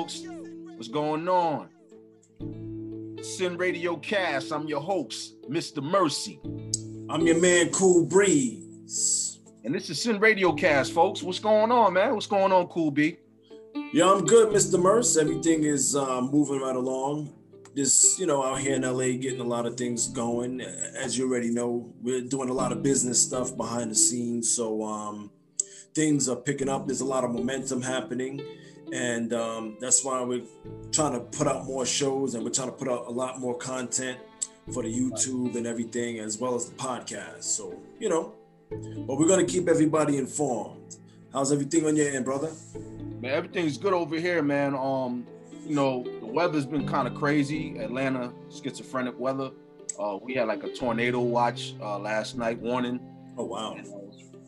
folks? What's going on? Sin Radio Cast. I'm your host, Mr. Mercy. I'm your man, Cool Breeze. And this is Sin Radio Cast, folks. What's going on, man? What's going on, Cool B? Yeah, I'm good, Mr. Mercy. Everything is uh, moving right along. Just, you know, out here in LA, getting a lot of things going. As you already know, we're doing a lot of business stuff behind the scenes. So um, things are picking up. There's a lot of momentum happening and um, that's why we're trying to put out more shows and we're trying to put out a lot more content for the YouTube and everything, as well as the podcast. So you know, but we're gonna keep everybody informed. How's everything on your end, brother? Man, everything's good over here, man. Um, you know, the weather's been kind of crazy. Atlanta, schizophrenic weather. Uh, we had like a tornado watch uh, last night warning. Oh wow!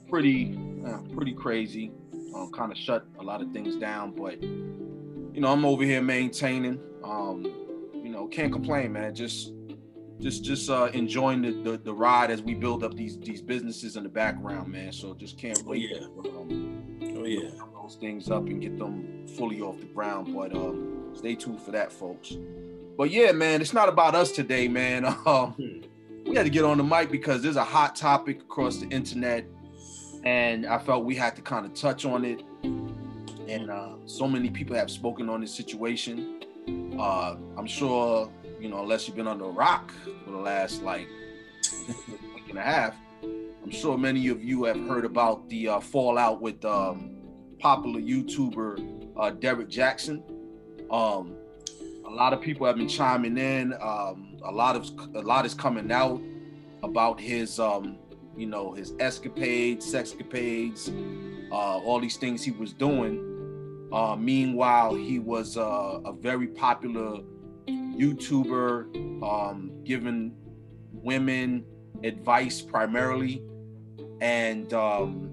Pretty, uh, pretty crazy um, kind of shut a lot of things down. But you know, I'm over here maintaining. Um, you know, can't complain, man. Just just just uh, enjoying the, the, the ride as we build up these these businesses in the background, man. So just can't oh, wait. Oh yeah. Um, oh yeah. Those things up and get them fully off the ground. But um, stay tuned for that, folks. But yeah, man, it's not about us today, man. Um, we had to get on the mic because there's a hot topic across the internet and I felt we had to kind of touch on it. And uh, so many people have spoken on this situation. Uh, I'm sure, you know, unless you've been under a rock for the last like week and a half, I'm sure many of you have heard about the uh, fallout with um, popular YouTuber uh, Derrick Jaxn. Um, a lot of people have been chiming in. Um, a lot of a lot is coming out about his um, you know, his escapades, sexcapades, uh, all these things he was doing. Uh, meanwhile, he was uh, a very popular YouTuber, um, giving women advice primarily, and um,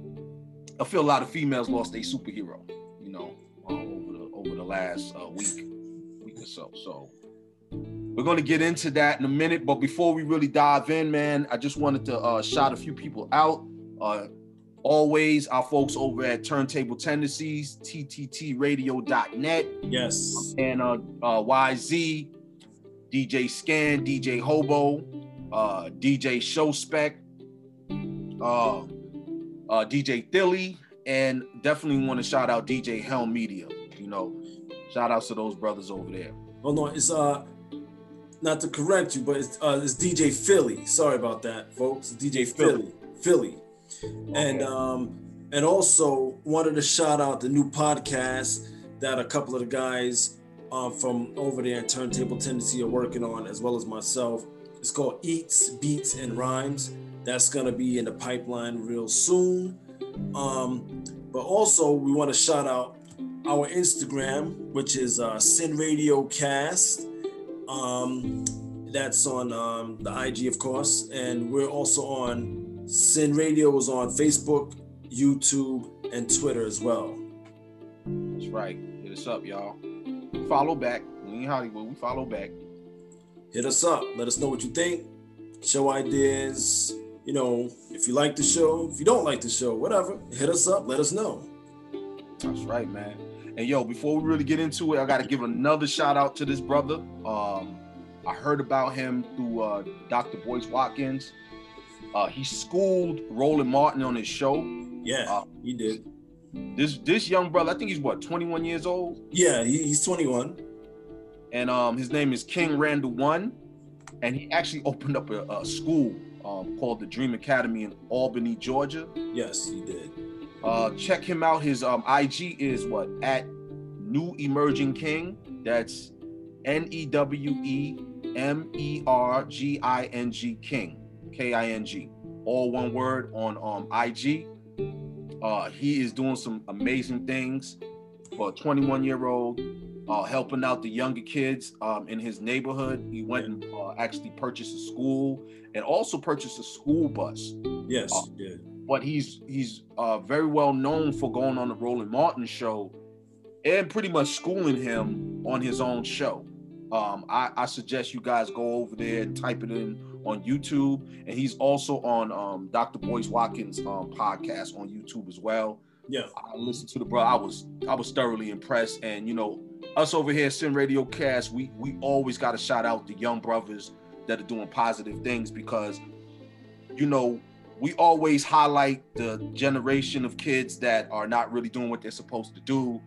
I feel a lot of females lost a superhero, you know, uh, over the over the last uh, week, week or so. So we're going to get into that in a minute, but before we really dive in, man, I just wanted to uh, shout a few people out. Uh, always, our folks over at Turntable Tendencies, tttradio.net. Yes. And uh, uh, YZ, DJ Scan, DJ Hobo, uh, DJ Show Spec, uh, uh, DJ Thilly, and definitely want to shout out DJ Helm Media. You know, shout outs to those brothers over there. Hold on, it's uh not to correct you, but it's, uh, it's DJ Philly. Sorry about that, folks. DJ Philly, Philly, okay. and um, and also wanted to shout out the new podcast that a couple of the guys uh, from over there at Turntable Tendency are working on, as well as myself. It's called Eats, Beats, and Rhymes. That's gonna be in the pipeline real soon. Um, but also, we want to shout out our Instagram, which is uh, Sin Radio Cast um, that's on um, the IG, of course, and we're also on Sin Radio is on Facebook, YouTube, and Twitter as well. That's right. Hit us up, y'all. Follow back. We in Hollywood. We follow back. Hit us up. Let us know what you think. Show ideas. You know, if you like the show, if you don't like the show, whatever, hit us up. Let us know. That's right, man. And yo, before we really get into it, I got to give another shout out to this brother. Um, I heard about him through uh, Dr. Boyce Watkins. Uh, he schooled Roland Martin on his show. Yeah, uh, he did. This this young brother, I think he's what 21 years old. Yeah, he, he's 21. And um, his name is King Randall One, and he actually opened up a, a school um, called the Dream Academy in Albany, Georgia. Yes, he did. Uh, check him out. His um, IG is what at New Emerging King. That's N E W E M E R G I N G King, K I N G, all one word on um IG. Uh, he is doing some amazing things for a 21 year old, uh, helping out the younger kids um, in his neighborhood. He went and uh, actually purchased a school and also purchased a school bus. Yes, uh, yeah but he's he's uh, very well known for going on the Roland Martin show and pretty much schooling him on his own show. Um, I, I, suggest you guys go over there and type it in on YouTube. And he's also on um, Dr. Boyce Watkins' um, podcast on YouTube as well. Yeah. I listened to the bro. I was I was thoroughly impressed. And you know, us over here, Sin Radio Cast, we we always got to shout out the young brothers that are doing positive things because you know we always highlight the generation of kids that are not really doing what they're supposed to do.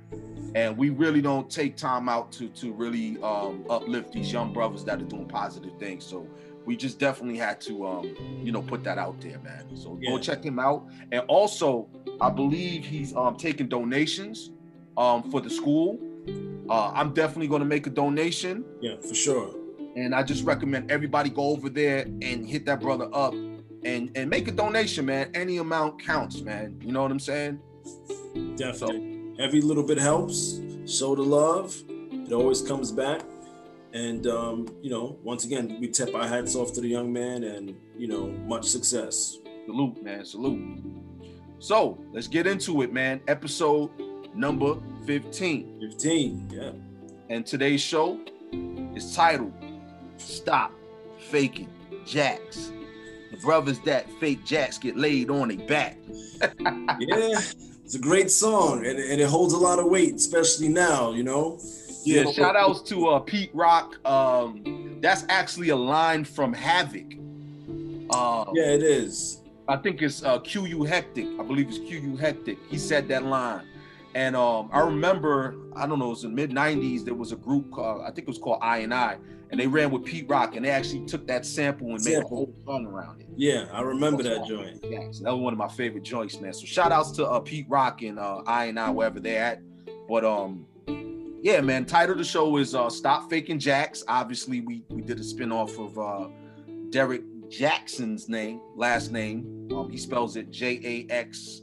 And we really don't take time out to to really um, uplift these young brothers that are doing positive things. So we just definitely had to um, you know put that out there man. So yeah. go check him out. And also i believe he's um, taking donations um, for the school. Uh, i'm definitely going to make a donation. Yeah for sure. And i just recommend everybody go over there and hit that brother up and and make a donation, man. Any amount counts, man. You know what I'm saying? Definitely. So, Every little bit helps. Show the love. It always comes back. And um, you know, once again, we tip our hats off to the young man, and you know, much success. Salute, man. Salute. So let's get into it, man. Episode number 15. 15, yeah. And today's show is titled Stop Faking Jacks the brothers that fake jacks get laid on their back. yeah, it's a great song and, and, it holds a lot of weight, especially now, you know. Yeah, you know, shout outs to uh, Pete Rock. Um, that's actually a line from Havoc. Um, yeah, it is. I think it's uh, QU Hectic. I believe it's QU Hectic. He said that line. And um, I remember, I don't know, it was in mid 90s, there was a group called, I think it was called I and I, and they ran with Pete Rock, and they actually took that sample and sample. made a whole song around it. Yeah, I remember that joint. Yeah, so that was one of my favorite joints, man. So shout outs to uh, Pete Rock and uh, I and I, wherever they're at. But um, yeah, man. Title of the show is uh, "Stop Faking Jacks." Obviously, we we did a spin off of uh, Derrick Jaxn's name, last name. Um, he spells it J A X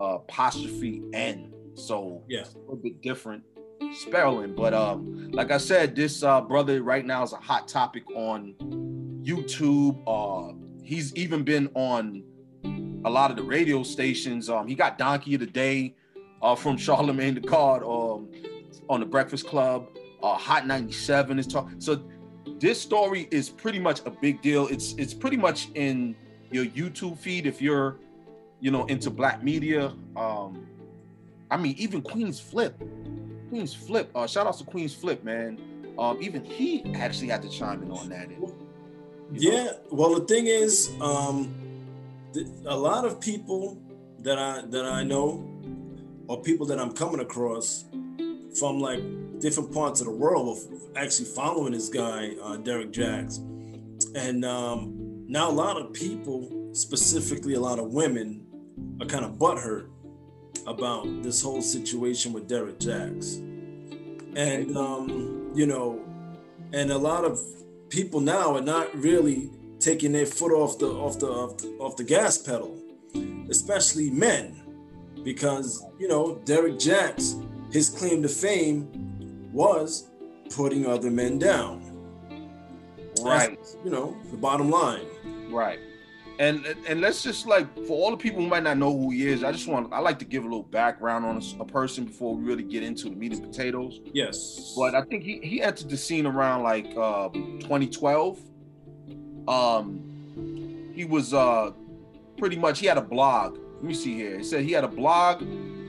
uh, apostrophe N. So yeah, a little bit different spelling. But um, like I said, this uh, brother right now is a hot topic on YouTube. Uh, he's even been on a lot of the radio stations. Um, he got Donkey of the Day uh, from Charlemagne the God um, on the Breakfast Club. Uh, Hot 97 is talking. So this story is pretty much a big deal. It's it's pretty much in your YouTube feed if you're, you know, into black media. Um, I mean, even Queenzflip Queen's Flip. Uh, shout out to Queenzflip, man. Um, even he actually had to chime in on that. Yeah. Know. Well, the thing is, um, th- a lot of people that I that I know, or people that I'm coming across from like different parts of the world, of actually following this guy, uh, Derek Jacks, and um, now a lot of people, specifically a lot of women, are kind of butthurt about this whole situation with Derek Jacks. And, um, you know, and a lot of people now are not really taking their foot off the off the off the, off the gas pedal, especially men, because you know Derek Jacks, his claim to fame was putting other men down. Right. That's, you know the bottom line. Right and and let's just like for all the people who might not know who he is, I just want I like to give a little background on a, a, person before we really get into the meat and potatoes. Yes, but I think he he entered the scene around like um, 2012. Um, he was uh pretty much he had a blog. Let me see here. He said he had a blog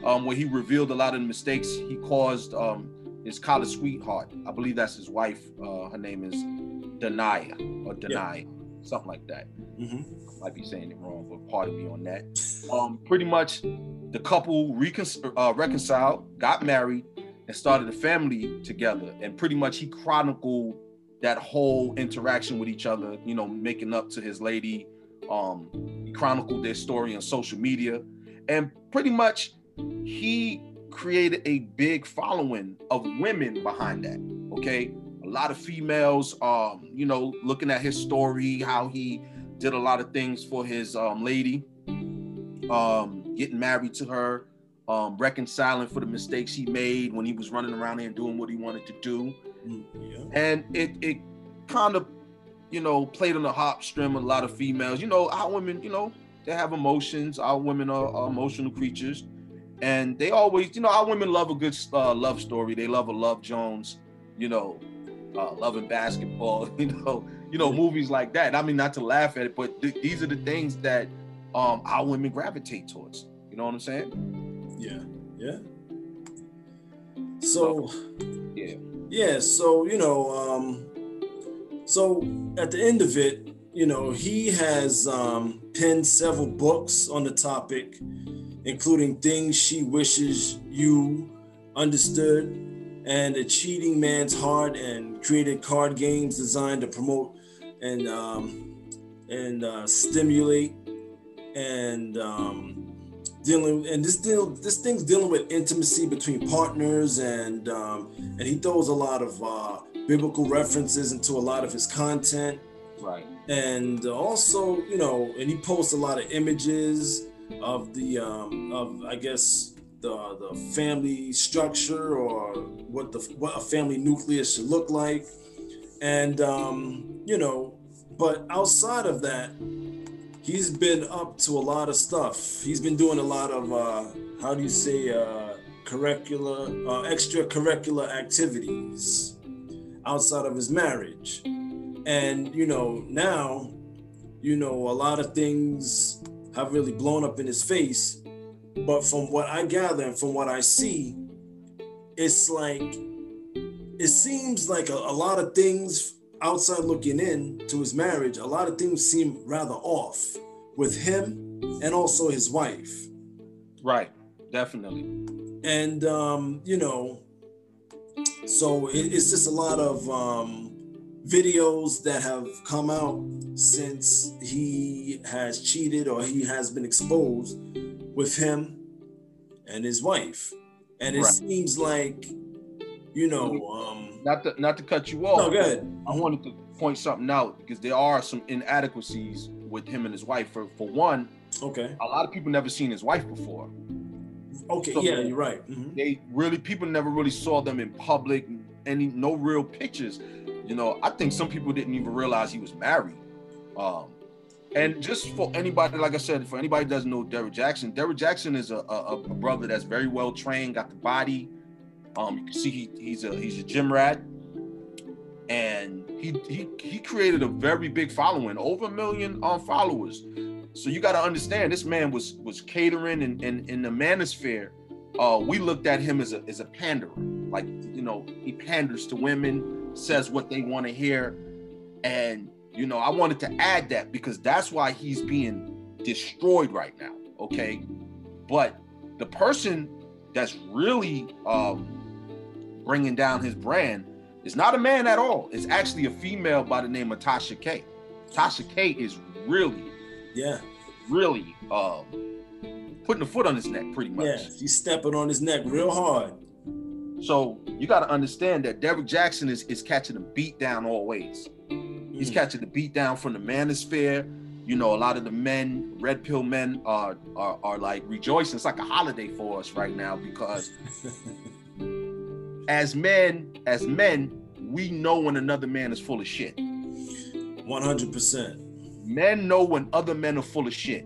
um where he revealed a lot of the mistakes he caused um his college sweetheart. I believe that's his wife. Uh, her name is Denaya or Denaya, yeah. Something like that. Mm-hmm might be saying it wrong, but pardon me on that. Um, pretty much, the couple recon- uh, reconciled, got married, and started a family together. And pretty much, he chronicled that whole interaction with each other. You know, making up to his lady. Um, he chronicled their story on social media, and pretty much, he created a big following of women behind that. Okay, a lot of females, um, you know, looking at his story, how he did a lot of things for his um, lady, um, getting married to her, um, reconciling for the mistakes he made when he was running around here and doing what he wanted to do. Mm, yeah. And it it kind of, you know, played on the hop string a lot of females. You know, our women, you know, they have emotions. Our women are, are emotional creatures. And they always, you know, our women love a good uh, love story. They love a Love Jones, you know, uh, loving basketball, you know, you know, movies like that. I mean, not to laugh at it, but th- these are the things that um, our women gravitate towards. You know what I'm saying? Yeah, yeah. So, yeah, yeah. So you know, um, so at the end of it, you know, he has um, penned several books on the topic, including Things She Wishes You Understood and A Cheating Man's Heart, and created card games designed to promote and um, and uh, stimulate and um, dealing and this deal this thing's dealing with intimacy between partners and um, and he throws a lot of uh, biblical references into a lot of his content. Right. And also you know and he posts a lot of images of the um, of I guess the the family structure or what the what a family nucleus should look like and um, you know but outside of that he's been up to a lot of stuff. He's been doing a lot of uh, how do you say uh, curricular, uh, extracurricular activities outside of his marriage, and you know now, you know a lot of things have really blown up in his face. But from what I gather and from what I see, it's like it seems like a, a lot of things outside looking in to his marriage, a lot of things seem rather off with him and also his wife. Right, definitely. And um, you know, so it, it's just a lot of um, videos that have come out since he has cheated or he has been exposed with him and his wife, and it right. seems like, you know, um, not to not to cut you off. No, go ahead. I wanted to point something out because there are some inadequacies with him and his wife. For for one, okay, a lot of people never seen his wife before. Okay, so yeah, you're right. Mm-hmm. They really people never really saw them in public, any no real pictures. You know, I think some people didn't even realize he was married. Um, and just for anybody, like I said, for anybody that doesn't know Derrick Jaxn, Derrick Jaxn is a, a, a brother that's very well trained, got the body. Um, you can see he, he's a he's a gym rat and he he he created a very big following, over a million um, followers. So you got to understand, this man was was catering and in, in, in, the manosphere. Uh, we looked at him as a as a panderer, like you know, he panders to women, says what they want to hear, and you know, I wanted to add that because that's why he's being destroyed right now. Okay, but the person that's really um, bringing down his brand is not a man at all. It's actually a female by the name of Tasha K. Tasha K is really, yeah, really um, putting a foot on his neck, pretty much. Yeah, she's stepping on his neck real hard. So you got to understand that Derrick Jaxn is is catching a beat down always. He's catching the beat down from the manosphere. You know, a lot of the men, red pill men, are are, are like rejoicing. It's like a holiday for us right now because as men, as men, we know when another man is full of shit. 100%. Men know when other men are full of shit.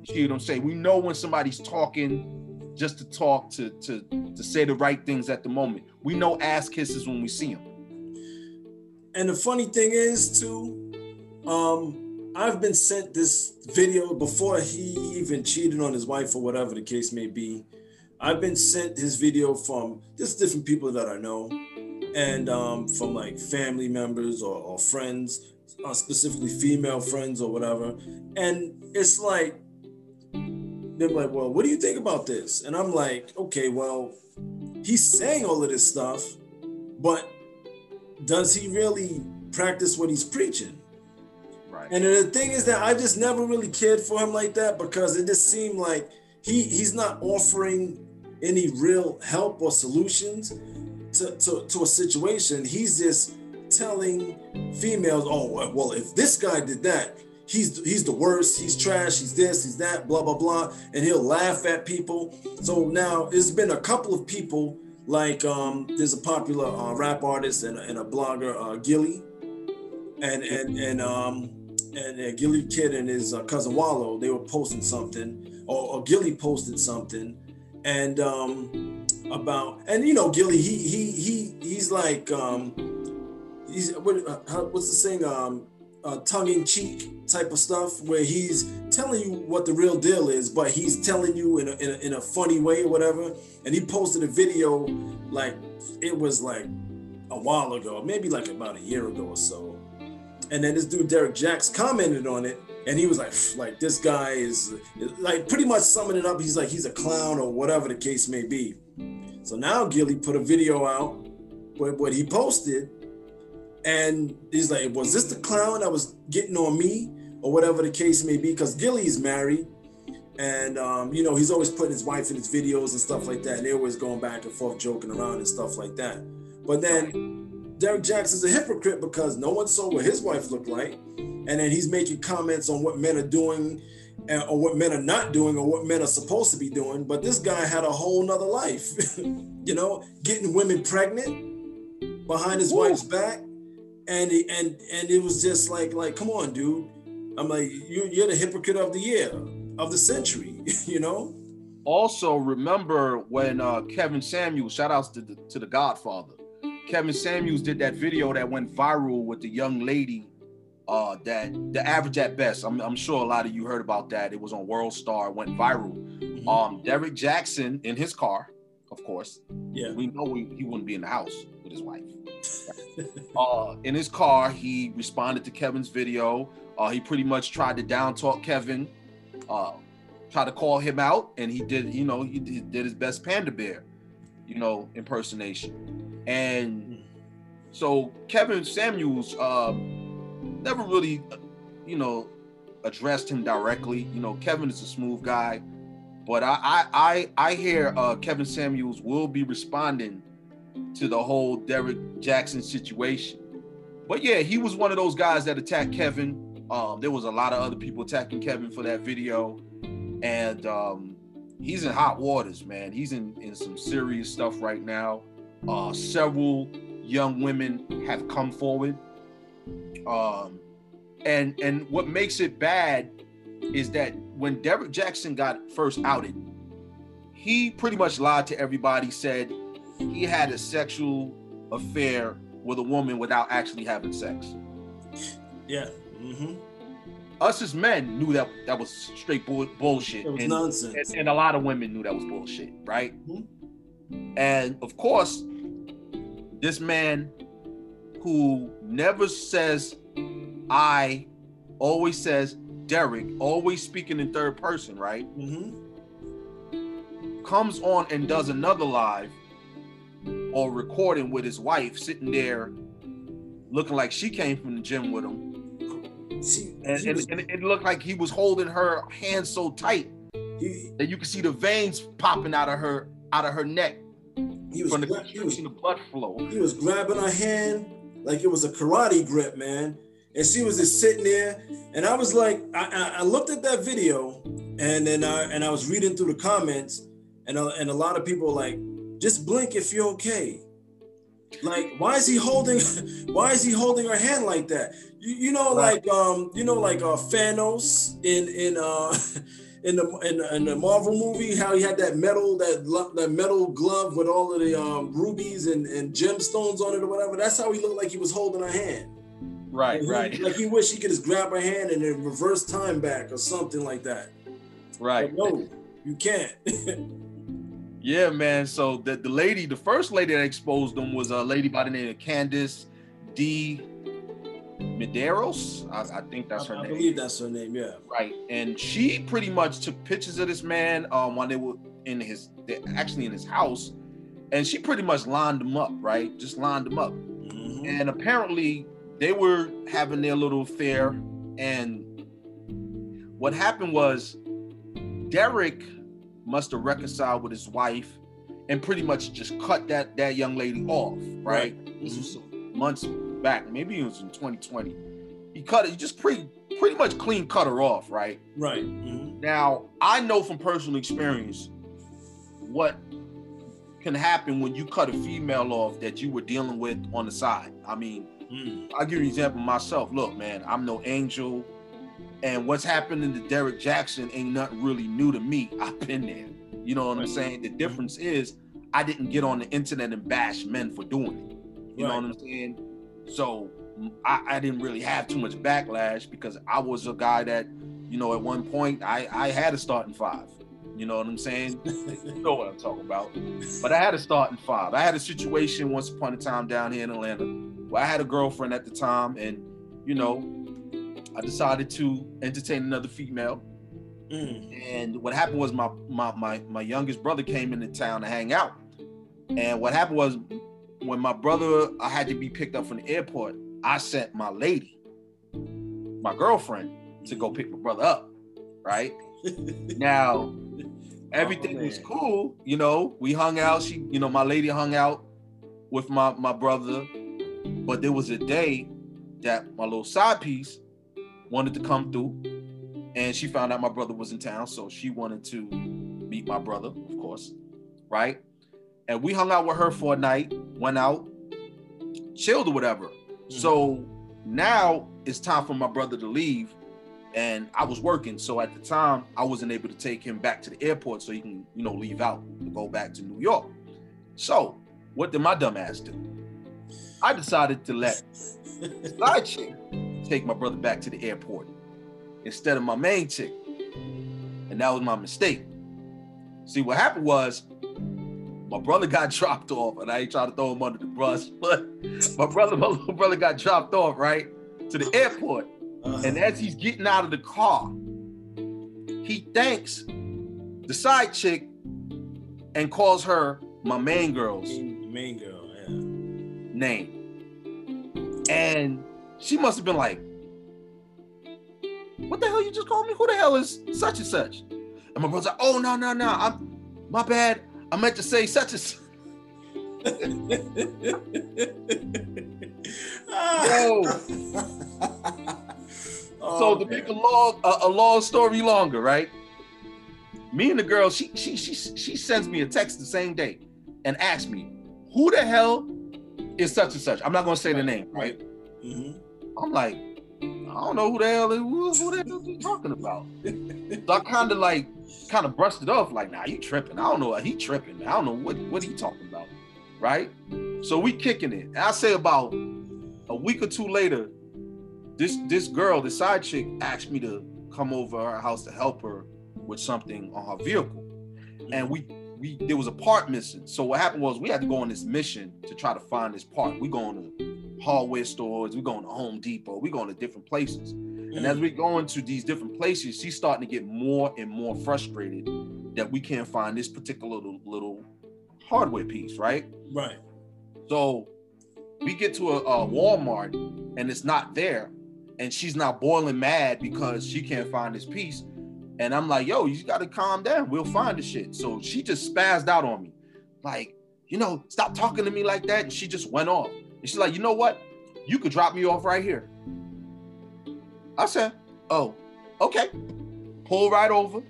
You see what I'm saying? We know when somebody's talking just to talk, to to to say the right things at the moment. We know ass kisses when we see them. And the funny thing is, too, um, I've been sent this video before he even cheated on his wife or whatever the case may be. I've been sent his video from just different people that I know, and um, from like family members or, or friends, uh, specifically female friends or whatever. And it's like they're like, "Well, what do you think about this?" And I'm like, "Okay, well, he's saying all of this stuff, but does he really practice what he's preaching?" Right. And the thing is that I just never really cared for him like that because it just seemed like he he's not offering any real help or solutions to, to, to a situation. He's just telling females, oh, well, if this guy did that, he's he's the worst, he's trash, he's this, he's that, blah, blah, blah. And he'll laugh at people. So now it's been a couple of people, like um, there's a popular uh, rap artist and, and a blogger, uh, Gillie, and and and um and uh, Gillie Kid and his uh, cousin Wallo, they were posting something, or, or Gillie posted something, and um, about and you know Gillie, he he he he's like um, he's what, what's the saying? Um uh, tongue-in-cheek type of stuff where he's telling you what the real deal is, but he's telling you in a, in a, in a funny way or whatever. And he posted a video like it was like a while ago, maybe like about a year ago or so. And then this dude derek jacks commented on it, and he was like, like this guy is like pretty much summing it up. He's like he's a clown or whatever the case may be. So now Gillie put a video out with what he posted, and he's like, was this the clown that was getting on me or whatever the case may be? Because Gillie's married. And um, you know, he's always putting his wife in his videos and stuff like that. And they're always going back and forth, joking around and stuff like that. But then Derrick Jaxn's a hypocrite because no one saw what his wife looked like. And then he's making comments on what men are doing or what men are not doing or what men are supposed to be doing. But this guy had a whole nother life, you know, getting women pregnant behind his Ooh. wife's back. And, he, and and it was just like like come on dude i'm like you, you're the hypocrite of the year of the century you know also remember when uh, kevin samuels shout outs to the, to the godfather kevin samuels did that video that went viral with the young lady uh, that the average at best. I'm, I'm, sure a lot of you heard about that. It was on World Star, went viral. Mm-hmm. Um, Derrick Jaxn in his car, of course. Yeah, we know he wouldn't be in the house with his wife. uh, in his car, he responded to Kevin's video. Uh, he pretty much tried to down talk Kevin, uh, tried to call him out, and he did. You know, he did, his best Panda Bear, you know, impersonation. And so Kevin Samuels. Uh, never really, you know, addressed him directly. You know, Kevin is a smooth guy, but I I I, I hear uh, Kevin Samuels will be responding to the whole Derrick Jaxn situation. But yeah, he was one of those guys that attacked Kevin. Um, there was a lot of other people attacking Kevin for that video, and um, he's in hot waters, man. He's in in some serious stuff right now. Uh, several young women have come forward um, and and what makes it bad is that when Derrick Jaxn got first outed, he pretty much lied to everybody, said he had a sexual affair with a woman without actually having sex. Yeah. Mm-hmm. Us as men knew that that was straight bull- bullshit. It was and, nonsense. And, and, a lot of women knew that was bullshit, right? Mm-hmm. And of course, this man who never says I, always says Derek, always speaking in third person, right? Mm-hmm. Comes on and does another live or recording with his wife sitting there looking like she came from the gym with him. See, and, and, and, it looked like he was holding her hand so tight he, that you could see the veins popping out of her out of her neck. He was, from the, he was the blood flow. He was grabbing her hand like it was a karate grip, man. And she was just sitting there, and I was like, I, I looked at that video, and then I and I was reading through the comments, and a, and a lot of people like, just blink if you're okay. Like, why is he holding? Why is he holding her hand like that? You, you know, like um, you know, like uh, Thanos in in uh. in the in, in, the Marvel movie, how he had that metal that that metal glove with all of the um, rubies and, and gemstones on it or whatever. That's how he looked like he was holding her hand. Right, like right. Like he wished he could just grab her hand and then reverse time back or something like that. Right. But no, you can't. yeah, man. So the, the lady, the first lady that exposed them was a lady by the name of Candice D. Medeiros. I, I, think that's her I name. I believe that's her name. Yeah. Right, and she pretty much took pictures of this man um, when they were in his, actually in his house, and she pretty much lined them up. Right, just lined them up, mm-hmm. and apparently they were having their little affair, and what happened was Derrick must have reconciled with his wife and pretty much just cut that that young lady off. Right, right. Mm-hmm. this was months back. Maybe it was in 2020. He cut it. He just pretty pretty much clean cut her off, right? Right. Mm-hmm. Now I know from personal experience what can happen when you cut a female off that you were dealing with on the side. I mean, mm. I'll give you an example myself. Look, man, I'm no angel. And what's happening to Derrick Jaxn ain't nothing really new to me. I've been there. You know what I'm saying? The difference is I didn't get on the internet and bash men for doing it. You right. know what I'm saying? So I, I didn't really have too much backlash because I was a guy that, you know, at one point I, I had a starting five. You know what I'm saying? you know what I'm talking about. But I had a starting five. I had a situation once upon a time down here in Atlanta where I had a girlfriend at the time, and you know, I decided to entertain another female. Mm. And what happened was my, my my my youngest brother came into town to hang out. And what happened was when my brother I had to be picked up from the airport, I sent my lady, my girlfriend, to go pick my brother up. Right now, everything oh, was cool. You know, we hung out. She, you know, my lady hung out with my my brother, but there was a day that my little side piece wanted to come through, and she found out my brother was in town, so she wanted to meet my brother, of course, right? And we hung out with her for a night, went out, chilled or whatever. Mm-hmm. So now it's time for my brother to leave and I was working. So at the time, I wasn't able to take him back to the airport so he can, you know, leave out to go back to New York. So what did my dumb ass do? I decided to let side chick take my brother back to the airport instead of my main chick. And that was my mistake. See, what happened was my brother got dropped off, and I ain't trying to throw him under the bus, but my brother, my little brother got dropped off, right? To the airport. Uh-huh. And as he's getting out of the car, he thanks the side chick and calls her my main girl's main girl, yeah. name. And she must have been like, What the hell you just called me? Who the hell is such and such? And my brother's like, Oh no, no, no. I'm my bad. I meant to say such and such. Yo. Oh, so to make a long a, a, long story longer, right? Me and the girl, she she she she sends me a text the same day and asks me, "Who the hell is such and such?" I'm not gonna say the name, right? Mm-hmm. I'm like, I don't know who the hell who, who the hell he talking about. so I kind of like kind of brushed it off, like, nah, you tripping. I don't know. He tripping. I don't know what what he talking about, right? So we kicking it. And I say about a week or two later, this this girl, the side chick, asked me to come over her house to help her with something on her vehicle, and we we there was a part missing. So what happened was we had to go on this mission to try to find this part. We going to hardware stores, we're going to Home Depot, we're going to different places. And as mm. we go into these different places, she's starting to get more and more frustrated that we can't find this particular little, little hardware piece, right? Right. So we get to a, a Walmart and it's not there and she's now boiling mad because she can't find this piece. And I'm like, yo, you gotta calm down. We'll find the shit. So she just spazzed out on me. Like, you know, stop talking to me like that. And she just went off. And she's like, you know what? You could drop me off right here. I said, oh, okay. Pull right over,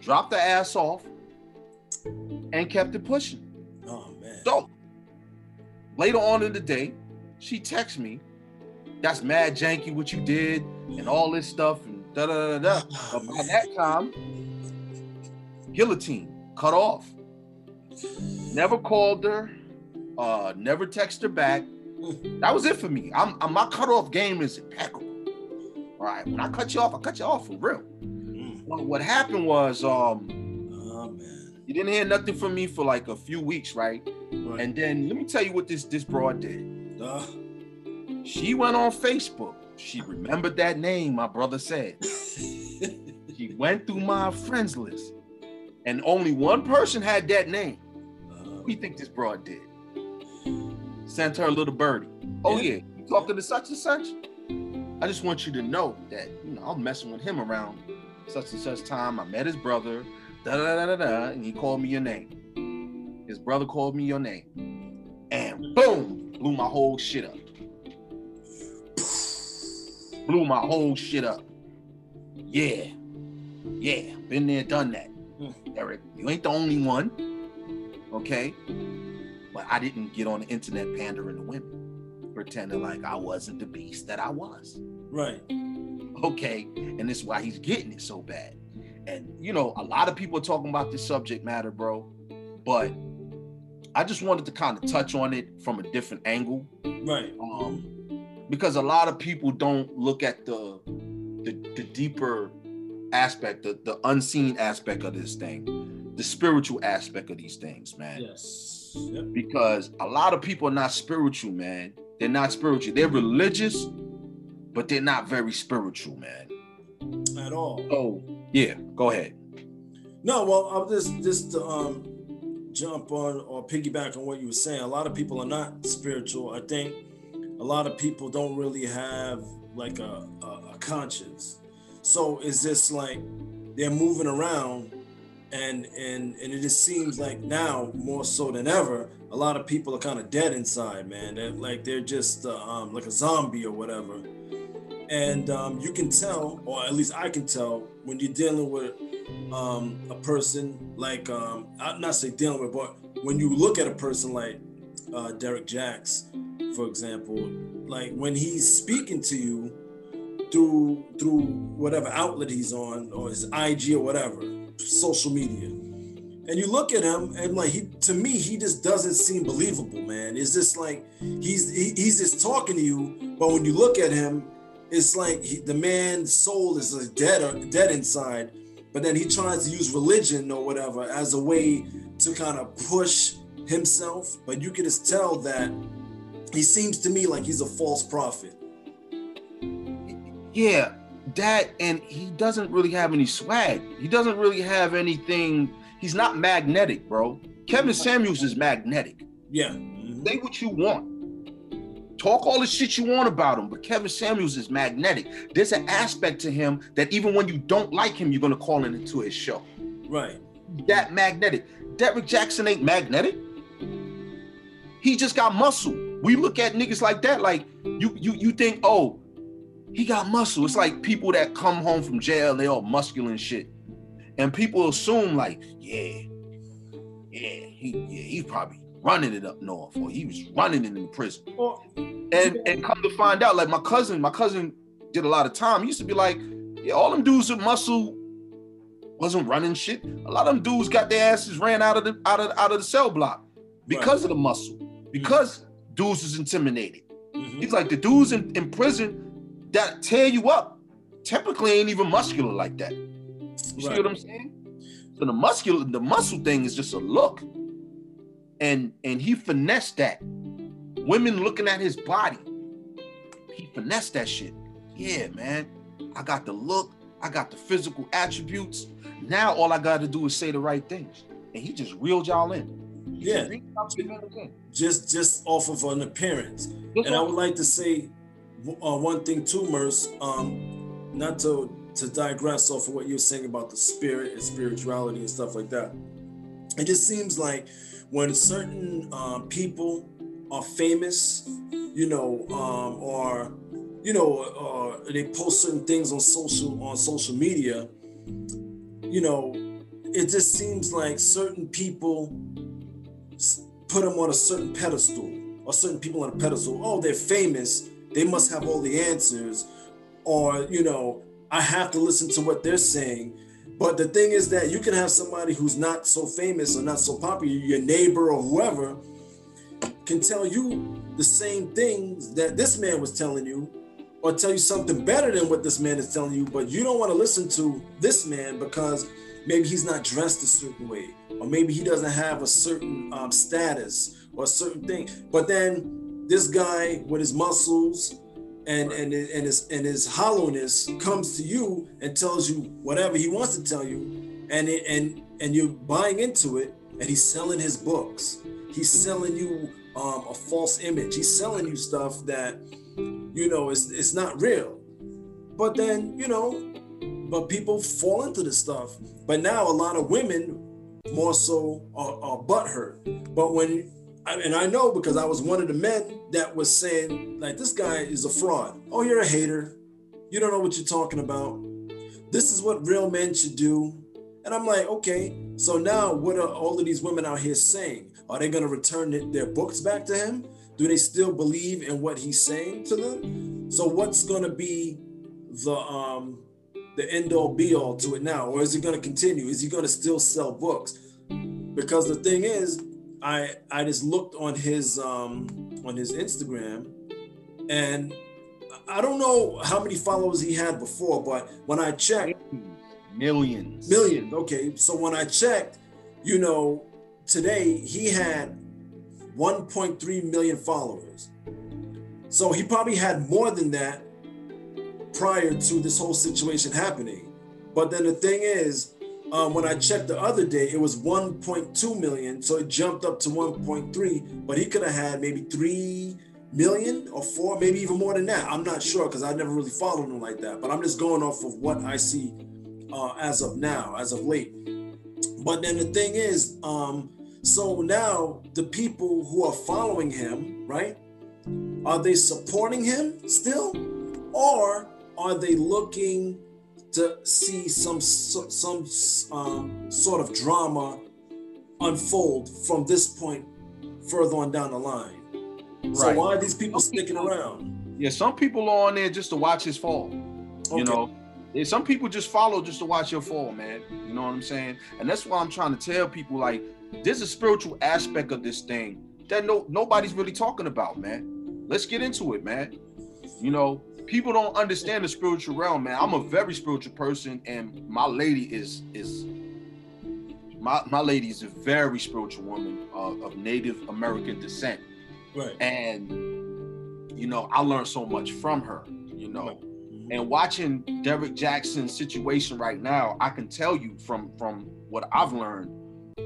drop the ass off, and kept it pushing. Oh man. So later on in the day, she texts me that's mad janky what you did and all this stuff and da da da da. But by that time, guillotine cut off. Never called her, uh, never texted her back. That was it for me. I'm, I'm my cutoff game is impeccable. All right, when I cut you off, I cut you off for real. Well, what happened was, um, oh man, you didn't hear nothing from me for like a few weeks, right? right. And then let me tell you what this this broad did. Uh. She went on Facebook. She remembered that name, my brother said. she went through my friends list, and only one person had that name. What do you think this broad did? Sent her a little birdie. Oh yeah, you talking to such and such? I just want you to know that you know I'm messing with him around such and such time. I met his brother, da da da da da, and he called me your name. His brother called me your name, and boom, blew my whole shit up blew my whole shit up. Yeah, yeah, been there, done that. Mm. Eric, you ain't the only one. Okay, but I didn't get on the internet pandering to women, pretending like I wasn't the beast that I was. Right. Okay, and this is why he's getting it so bad. And you know, a lot of people are talking about this subject matter, bro. But I just wanted to kind of touch on it from a different angle. Right. Um, because a lot of people don't look at the the, the deeper aspect, the, the unseen aspect of this thing, the spiritual aspect of these things, man. Yes. Yep. Because a lot of people are not spiritual, man. They're not spiritual. They're religious, but they're not very spiritual, man. At all. Oh, yeah. Go ahead. No, well, I'll just just to, um jump on or piggyback on what you were saying. A lot of people are not spiritual. I think a lot of people don't really have like a, a, a conscience. So it's just like they're moving around and and and it just seems like now more so than ever a lot of people are kind of dead inside man. They're like they're just uh, um, like a zombie or whatever. And um, you can tell or at least i can tell when you're dealing with um, a person like um, i'm not say dealing with but when you look at a person like uh, derek jacks for example like when he's speaking to you through through whatever outlet he's on or his IG or whatever, social media. And you look at him and like he to me he just doesn't seem believable, man. It's just like he's he, he's just talking to you, but when you look at him, it's like he, the man's soul is like dead dead inside. But then he tries to use religion or whatever as a way to kind of push himself. But you can just tell that he seems to me like he's a false prophet yeah, that and he doesn't really have any swag. He doesn't really have anything. He's not magnetic, bro. Kevin Samuels is magnetic. Yeah. Mm-hmm. Say what you want. Talk all the shit you want about him, but Kevin Samuels is magnetic. There's an aspect to him that even when you don't like him, you're gonna call into his show. Right. That magnetic. Derrick Jaxn ain't magnetic. He just got muscle. We look at niggas like that, like you you you think, oh, he got muscle. It's like people that come home from jail, they all muscular and shit. And people assume like, yeah, yeah, he yeah, he's probably running it up north, or he was running it in the prison. and and come to find out, like my cousin, my cousin did a lot of time. He used to be like, yeah, all them dudes with muscle wasn't running shit. A lot of them dudes got their asses ran out of the out of out of the cell block because right. of the muscle, because mm-hmm. dudes was intimidated. Mm-hmm. He's like the dudes in, in prison that tear you up typically ain't even muscular like that. You right. see what I'm saying? So the muscular, the muscle thing is just a look. And and he finessed that. Women looking at his body. He finessed that shit. Yeah, man. I got the look, I got the physical attributes. Now all I gotta do is say the right things. And he just reeled y'all in. Yeah. Just just off of an appearance. Just and I would like to say uh, one thing too, Merce, um, not to to digress off of what you're saying about the spirit and spirituality and stuff like that. It just seems like when certain uh, people are famous, you know, um, or you know, uh, they post certain things on social on social media, you know, it just seems like certain people put them on a certain pedestal or certain people on a pedestal. Oh, they're famous they must have all the answers, or, you know, I have to listen to what they're saying. But the thing is that you can have somebody who's not so famous or not so popular, your neighbor or whoever, can tell you the same things that this man was telling you, or tell you something better than what this man is telling you, but you don't want to listen to this man because maybe he's not dressed a certain way, or maybe he doesn't have a certain um, status or a certain thing. But then this guy with his muscles and and and his and his hollowness comes to you and tells you whatever he wants to tell you, and it, and and you're buying into it, and he's selling his books. He's selling you um, a false image. He's selling you stuff that you know is it's not real. But then you know, but people fall into this stuff. But now a lot of women more so are, are butthurt. But when and I know because I was one of the men that was saying, like, this guy is a fraud. Oh, you're a hater. You don't know what you're talking about. This is what real men should do. And I'm like, okay, so now what are all of these women out here saying? Are they going to return their books back to him? Do they still believe in what he's saying to them? So what's going to be the um the end all be all to it now, or is it going to continue? Is he going to still sell books? Because the thing is, I I just looked on his um on his Instagram and I don't know how many followers he had before, but when I checked, millions, millions. Okay, so when I checked, you know, today he had 1.3 million followers. So he probably had more than that prior to this whole situation happening. But then the thing is, um, when I checked the other day, it was 1.2 million. So it jumped up to 1.3, but he could have had maybe 3 million or 4, maybe even more than that. I'm not sure because I never really followed him like that. But I'm just going off of what I see uh, as of now, as of late. But then the thing is, um, so now the people who are following him, right? Are they supporting him still? Or are they looking to see some some um, sort of drama unfold from this point further on down the line. Right. So why are these people sticking around? Yeah, some people are on there just to watch his fall. Okay. You know, yeah, some people just follow just to watch your fall, man. You know what I'm saying? And that's why I'm trying to tell people like there's a spiritual aspect of this thing that no nobody's really talking about, man. Let's get into it, man. You know, people don't understand the spiritual realm, man. I'm a very spiritual person, and my lady is is my my lady is a very spiritual woman uh, of Native American descent. Right. And you know, I learned so much from her. You know, mm-hmm. and watching Derrick Jaxn's situation right now, I can tell you from from what I've learned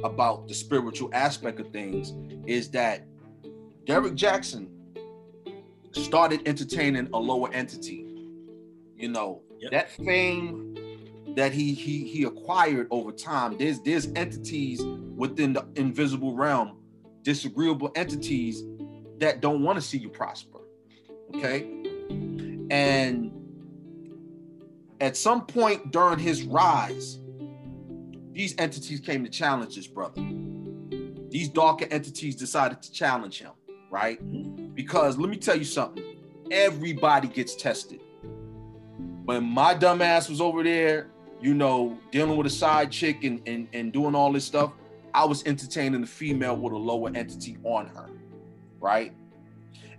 about the spiritual aspect of things is that Derrick Jaxn started entertaining a lower entity. You know, yep. that fame that he he he acquired over time. There's there's entities within the invisible realm, disagreeable entities that don't want to see you prosper. Okay. And at some point during his rise, these entities came to challenge this brother. These darker entities decided to challenge him, right? Mm-hmm. Because let me tell you something everybody gets tested. When my dumb ass was over there, you know, dealing with a side chick and, and, and doing all this stuff, I was entertaining the female with a lower entity on her, right?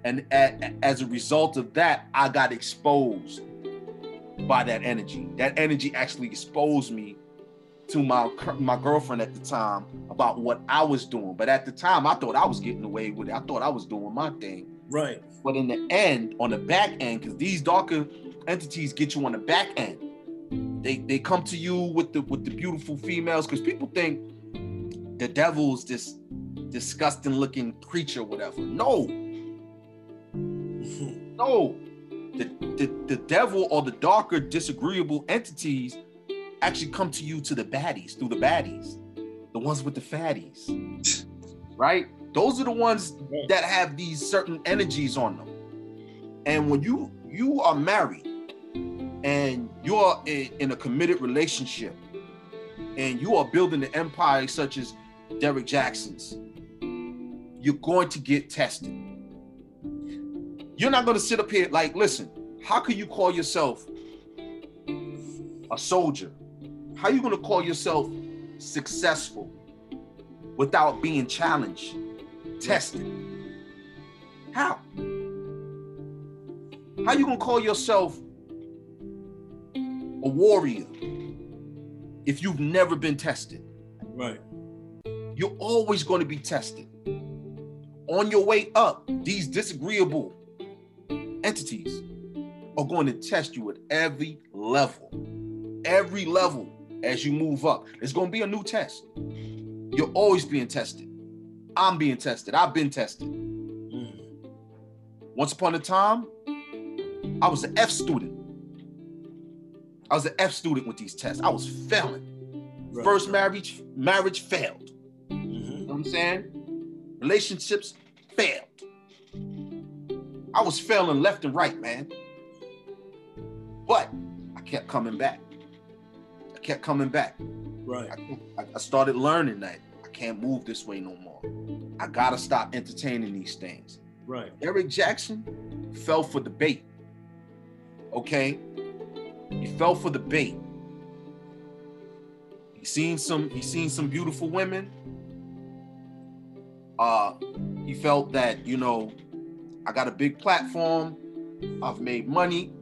And as a result of that, I got exposed by that energy. That energy actually exposed me to my my girlfriend at the time about what I was doing. But at the time, I thought I was getting away with it. I thought I was doing my thing. Right. But in the end, on the back end, because these darker entities get you on the back end. They they come to you with the with the beautiful females because people think the devil's this disgusting looking creature, whatever. No. no. The, the, the devil or the darker disagreeable entities actually come to you to the baddies through the baddies, the ones with the fatties, right? Those are the ones that have these certain energies on them. And when you you are married and you're in, in a committed relationship and you are building an empire such as Derrick Jaxn's, you're going to get tested. You're not going to sit up here like, listen, how can you call yourself a soldier how are you going to call yourself successful without being challenged, tested? How? How you going to call yourself a warrior if you've never been tested? Right. You're always going to be tested. On your way up, these disagreeable entities are going to test you at every level. Every level as you move up. It's going to be a new test. You're always being tested. I'm being tested. I've been tested. Mm. Once upon a time, I was an F student. I was an F student with these tests. I was failing. Right. First marriage, marriage failed. Mm-hmm. You know what I'm saying? Relationships failed. I was failing left and right, man. But I kept coming back kept coming back. Right. I, I started learning that I can't move this way no more. I gotta stop entertaining these things. Right. Derrick Jaxn fell for the bait. Okay. He fell for the bait. He seen some. He seen some beautiful women. Uh, he felt that you know, I got a big platform. I've made money.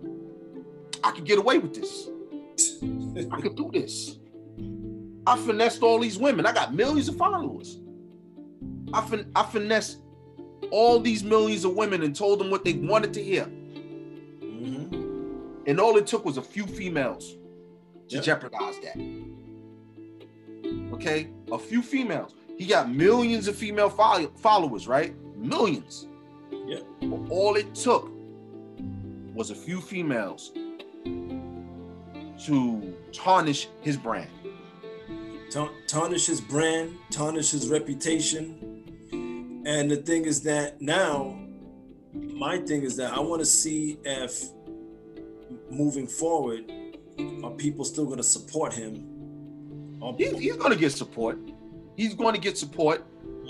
I could get away with this. I could do this. I finessed all these women. I got millions of followers. I, fin- I finessed all these millions of women and told them what they wanted to hear. Mm-hmm. And all it took was a few females to Yep. jeopardize that. Okay? A few females. He got millions of female follow- followers, right? Millions. But all it took was a few females to tarnish his brand. Tarnish his brand, tarnish his reputation. And the thing is that now, my thing is that I want to see if moving forward, are people still going to support him? Are- He- he's going to get support. He's going to get support.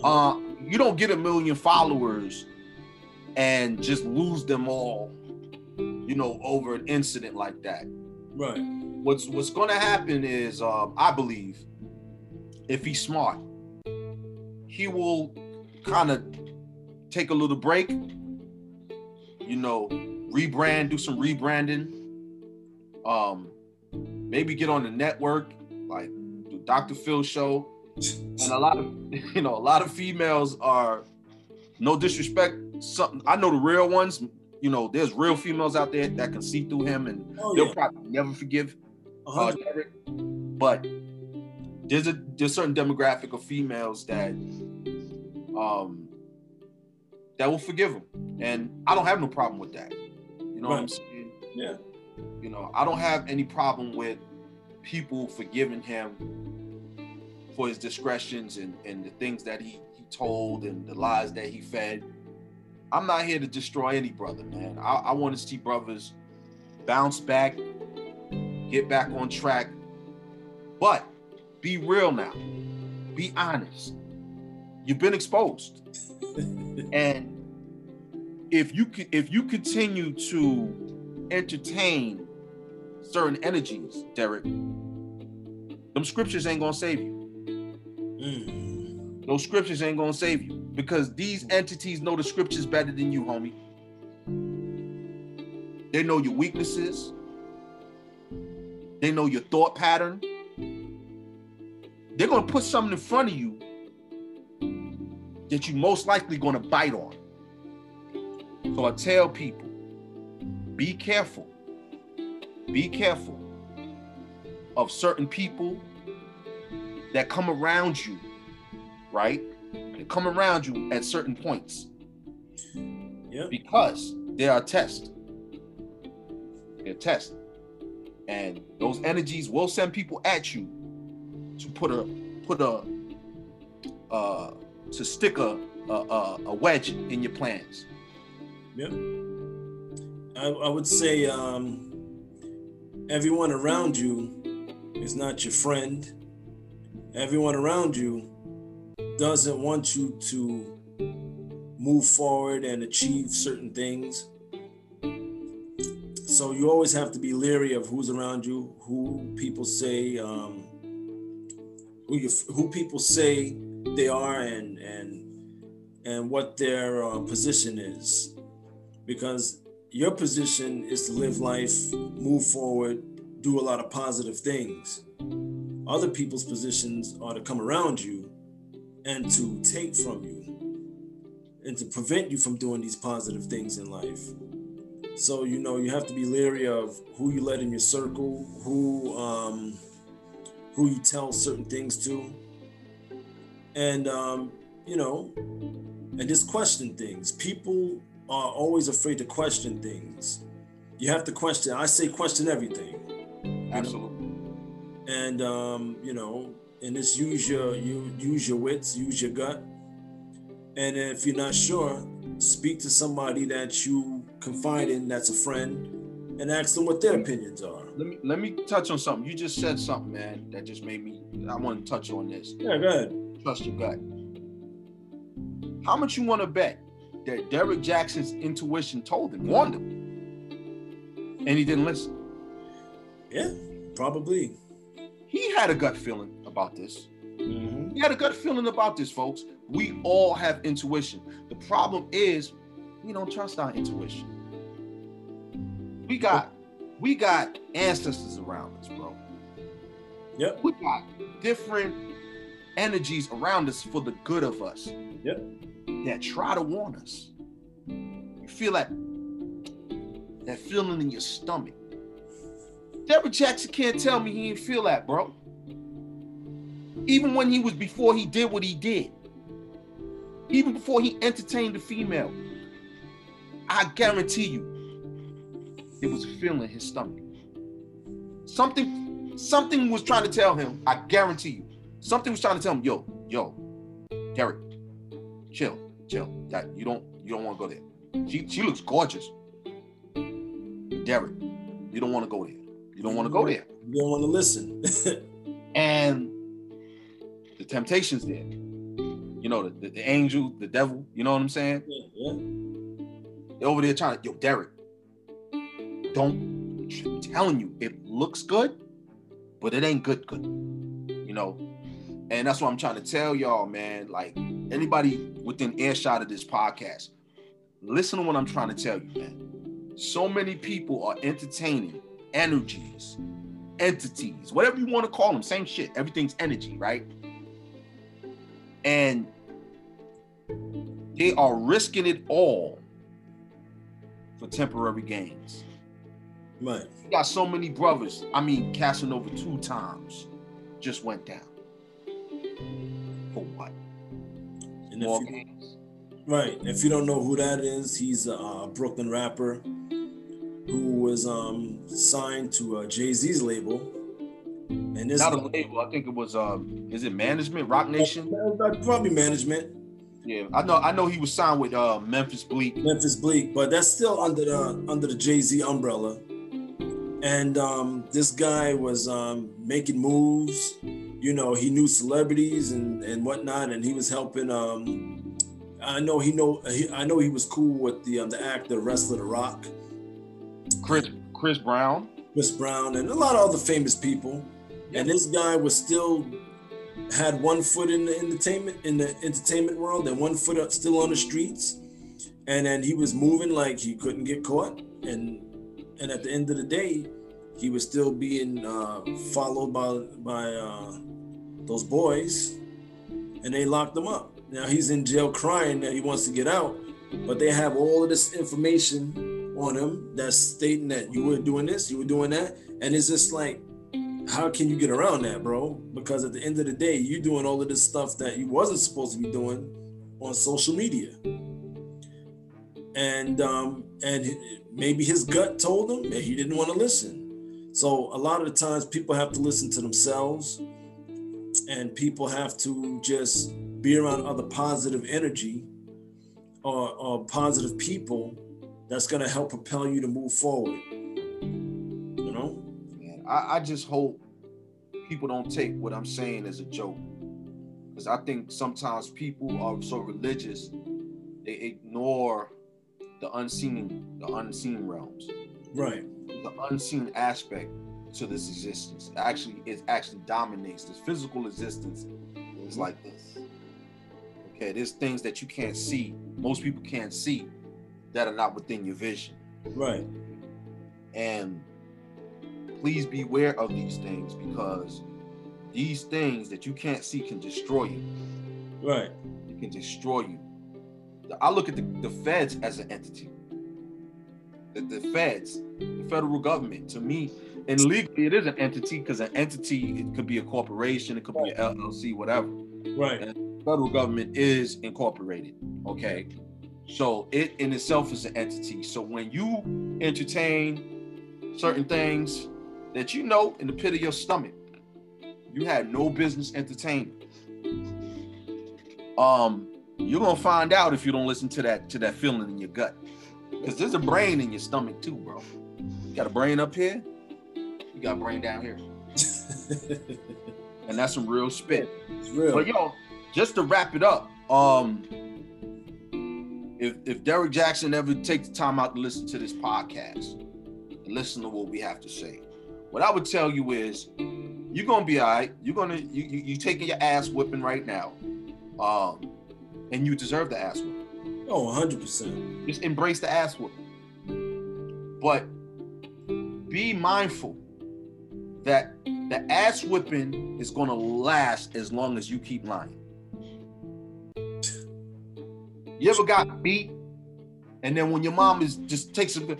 Uh, you don't get a million followers and just lose them all, you know, over an incident like that. Right. What's what's to happen is, um, I believe, if he's smart, he will kind of take a little break. You know, rebrand, do some rebranding. Um, maybe get on the network, like the Dr. Phil show. And a lot of, you know, a lot of females are, no disrespect, something. I know the real ones. You know, there's real females out there that can see through him, and Oh, they'll yeah. probably never forgive uh, Derrick. But there's a there's certain demographic of females that um that will forgive him, and I don't have no problem with that. You know what I'm saying? Yeah. You know, I don't have any problem with people forgiving him for his discretions and and the things that he he told and the lies that he fed. I'm not here to destroy any brother, man. I, I want to see brothers bounce back, get back on track. But be real now. Be honest. You've been exposed. And if you if you continue to entertain certain energies, Derrick, them scriptures ain't gonna save you. Mm. Those scriptures ain't gonna save you because these entities know the scriptures better than you, homie. They know your weaknesses. They know your thought pattern. They're gonna put something in front of you that you most likely gonna bite on. So I tell people, be careful. Be careful of certain people that come around you, right? Come around you at certain points Yep. because they are tests. They're tests. And those energies will send people at you to put a put a uh to stick a a, a, a wedge in your plans. Yep. I, I would say um, everyone around you is not your friend. Everyone around you doesn't want you to move forward and achieve certain things. So you always have to be leery of who's around you, who people say, um, who you, who people say they are, and and and what their uh, position is because your position is to live life, move forward, do a lot of positive things. Other people's positions are to come around you and to take from you and to prevent you from doing these positive things in life. So you know you have to be leery of who you let in your circle, who um, who you tell certain things to, and um, you know, and just question things. People are always afraid to question things. You have to question. I say question everything, Absolutely. and um, you know, and just use your you use your wits, use your gut, and if you're not sure, speak to somebody that you confide in, that's a friend, and ask them what their opinions are. Let me let me touch on something. You just said something, man, that just made me I want to touch on this. Yeah, go ahead. Trust your gut. How much you want to bet that Derrick Jaxn's intuition told him, warned him, and he didn't listen? Yeah, probably. He had a gut feeling about this. Mhm. He had a gut feeling about this, folks. We all have intuition. The problem is we don't trust our intuition. We got we got ancestors around us, bro. Yep. We got different energies around us for the good of us. Yep. That try to warn us. You feel that that feeling in your stomach. Derrick Jaxn can't tell me he didn't feel that, bro. Even when he was before he did what he did. Even before he entertained the female. I guarantee you, it was a feeling in his stomach. Something, something was trying to tell him. I guarantee you, something was trying to tell him, yo, yo, Derrick, chill, chill. That you don't, you don't want to go there. She, she looks gorgeous. Derrick, you don't want to go there. You don't want to go there. You don't want to listen. and temptations there. You know, the, the, the, angel, the devil, you know what I'm saying? Yeah, yeah. They're over there trying to, yo, Derrick, don't I'm telling you, it looks good, but it ain't good good. You know? And that's what I'm trying to tell y'all, man. Like anybody within earshot of this podcast, listen to what I'm trying to tell you, man. So many people are entertaining energies, entities, whatever you want to call them, same shit. Everything's energy, right? And they are risking it all for temporary gains. Right. You got so many brothers. I mean, Casanova two times just went down. For what? And if you, right. If you don't know who that is, he's a Brooklyn rapper who was um, signed to uh, Jay Z's label. And this not a label. I think it was. Um, is it management? Roc Nation? Probably management. Yeah, I know. I know he was signed with uh, Memphis Bleek. Memphis Bleek, but that's still under the under the Jay Z umbrella. And um, this guy was um, making moves. You know, he knew celebrities and and whatnot, and he was helping. Um, I know he know. He, I know he was cool with the um, the actor wrestler The Rock. Chris Chris Brown. Chris Brown and a lot of other famous people. And this guy was still had one foot in the entertainment in the entertainment world and one foot still on the streets. And then he was moving like he couldn't get caught. And and at the end of the day, he was still being uh, followed by by uh, those boys, and they locked him up. Now he's in jail crying that he wants to get out, but they have all of this information on him that's stating that you were doing this, you were doing that, and it's just like how can you get around that, bro? Because at the end of the day, you're doing all of this stuff that you wasn't supposed to be doing on social media. And um, and maybe his gut told him that he didn't want to listen. So a lot of the times people have to listen to themselves and people have to just be around other positive energy or, or positive people that's going to help propel you to move forward. You know? Man, I, I just hope people don't take what I'm saying as a joke. Because I think sometimes people are so religious, they ignore the unseen, the unseen realms. Right. The unseen aspect to this existence. Actually, it actually dominates this physical existence. It's mm-hmm. like this. Okay, there's things that you can't see. Most people can't see that are not within your vision. Right. And please beware of these things because these things that you can't see can destroy you. Right. It can destroy you. I look at the, the feds as an entity. The, the feds, the federal government, to me, and legally it is an entity because an entity it could be a corporation, it could be an LLC, whatever. Right. And federal government is incorporated. Okay. So it in itself is an entity. So when you entertain certain things that you know in the pit of your stomach, you had no business entertaining. Um, you're gonna find out if you don't listen to that to that feeling in your gut. Because there's a brain in your stomach too, bro. You got a brain up here, you got a brain down here. and that's some real spit. It's real. But yo, just to wrap it up, um, if if Derrick Jaxn ever takes the time out to listen to this podcast and listen to what we have to say, what I would tell you is you're gonna be all right. You're gonna you you, you taking your ass whipping right now. Um, and you deserve the ass whooping. Oh, 100%. Just embrace the ass whooping. But be mindful that the ass whipping is gonna last as long as you keep lying. You ever got beat, and then when your mom is just takes a,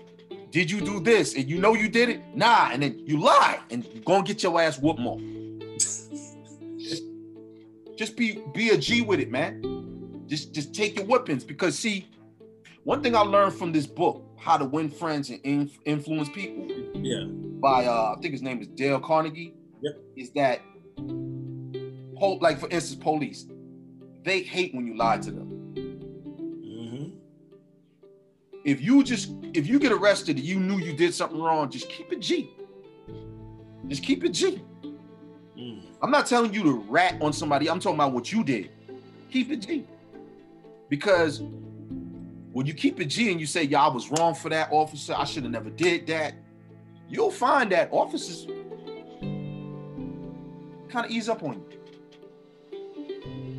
did you do this, and you know you did it? Nah, and then you lie and you gonna get your ass whooped more. just, just be be a G with it, man. Just just take your whippings because see, one thing I learned from this book, How to Win Friends and Inf- Influence People. Yeah. By uh, I think his name is Dale Carnegie. Yep. Is that like for instance, police, they hate when you lie to them. If you just if you get arrested and you knew you did something wrong, just keep it G. Just keep it G. Mm. I'm not telling you to rat on somebody. I'm talking about what you did. Keep it G. Because when you keep it G and you say, "Yeah, I was wrong for that, officer. I should have never did that," you'll find that officers kind of ease up on you.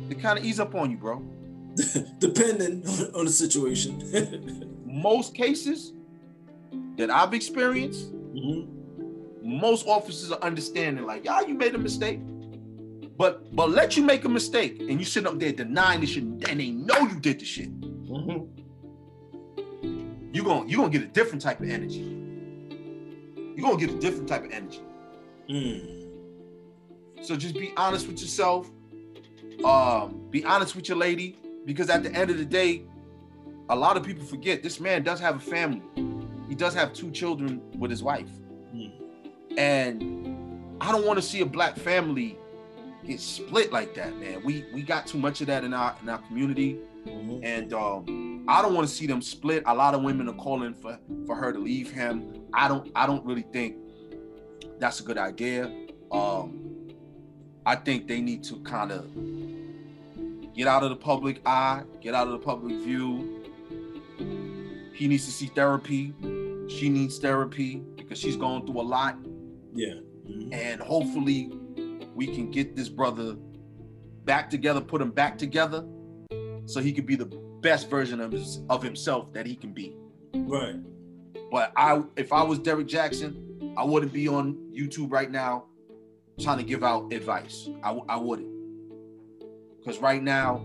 They kind of ease up on you, bro. Depending on, on the situation. Most cases that I've experienced, Mhm. most officers are understanding, like, yeah, you made a mistake. But but let you make a mistake and you sit up there denying the shit and they know you did the shit. Mhm. You're gonna you're gonna get a different type of energy. You're gonna get a different type of energy. Mm. So just be honest with yourself. Um, be honest with your lady, because at the end of the day, a lot of people forget this man does have a family. He does have two children with his wife. Mm. And I don't want to see a black family get split like that, man. We we got too much of that in our in our community. Mhm. And um, I don't want to see them split. A lot of women are calling for for her to leave him. I don't I don't really think that's a good idea. Um, I think they need to kind of get out of the public eye, get out of the public view. He needs to see therapy. She needs therapy because she's going through a lot. Yeah. Mhm. And hopefully we can get this brother back together, put him back together so he could be the best version of his, of himself that he can be. Right. But I if I was Derrick Jaxn, I wouldn't be on YouTube right now trying to give out advice. I, I wouldn't. Because right now,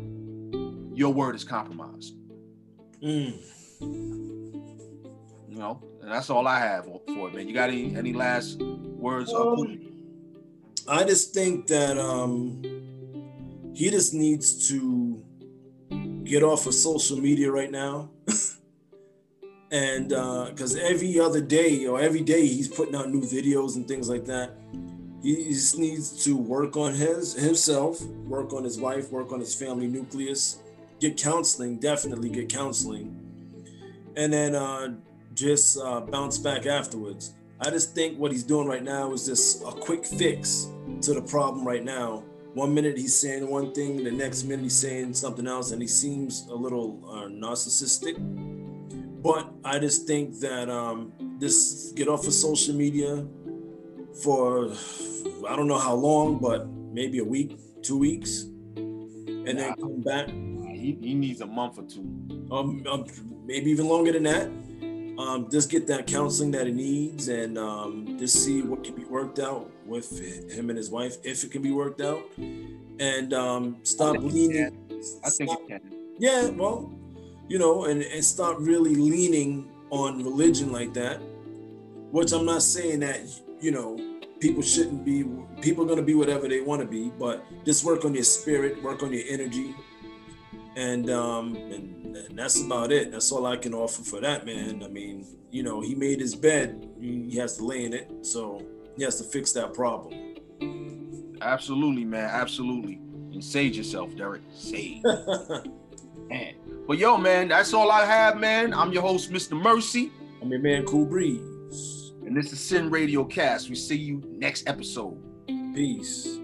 your word is compromised. Mm. You know, and that's all I have for it, man. You got any any last words? Um, I just think that um, he just needs to get off of social media right now. and uh because every other day or every day he's putting out new videos and things like that. He just needs to work on his himself, work on his wife, work on his family nucleus, get counseling, definitely get counseling, and then uh, just uh, bounce back afterwards. I just think what he's doing right now is just a quick fix to the problem right now. One minute he's saying one thing, the next minute he's saying something else, and he seems a little uh, narcissistic. But I just think that um, this get off of social media for I don't know how long, but maybe a week, two weeks, and then come back he, he needs a month or two. um, um, maybe even longer than that. Um, just get that counseling that he needs and um, just see what can be worked out with him and his wife, if it can be worked out, and um, stop it leaning. I think stop- it can. yeah, well, you know, and, and stop really leaning on religion like that. Which I'm not saying that, you know, people shouldn't be, people are going to be whatever they want to be, but just work on your spirit, work on your energy. And, um, and, and that's about it. That's all I can offer for that, man. I mean, you know, he made his bed, he has to lay in it. So he has to fix that problem. Absolutely, man. Absolutely. And sage yourself, Derrick. Sage. man. But yo, man, that's all I have, man. I'm your host, Mr. Mercy, I'm your man, Cool Breeze. and this is Sin Radio Cast. We see you next episode. Peace.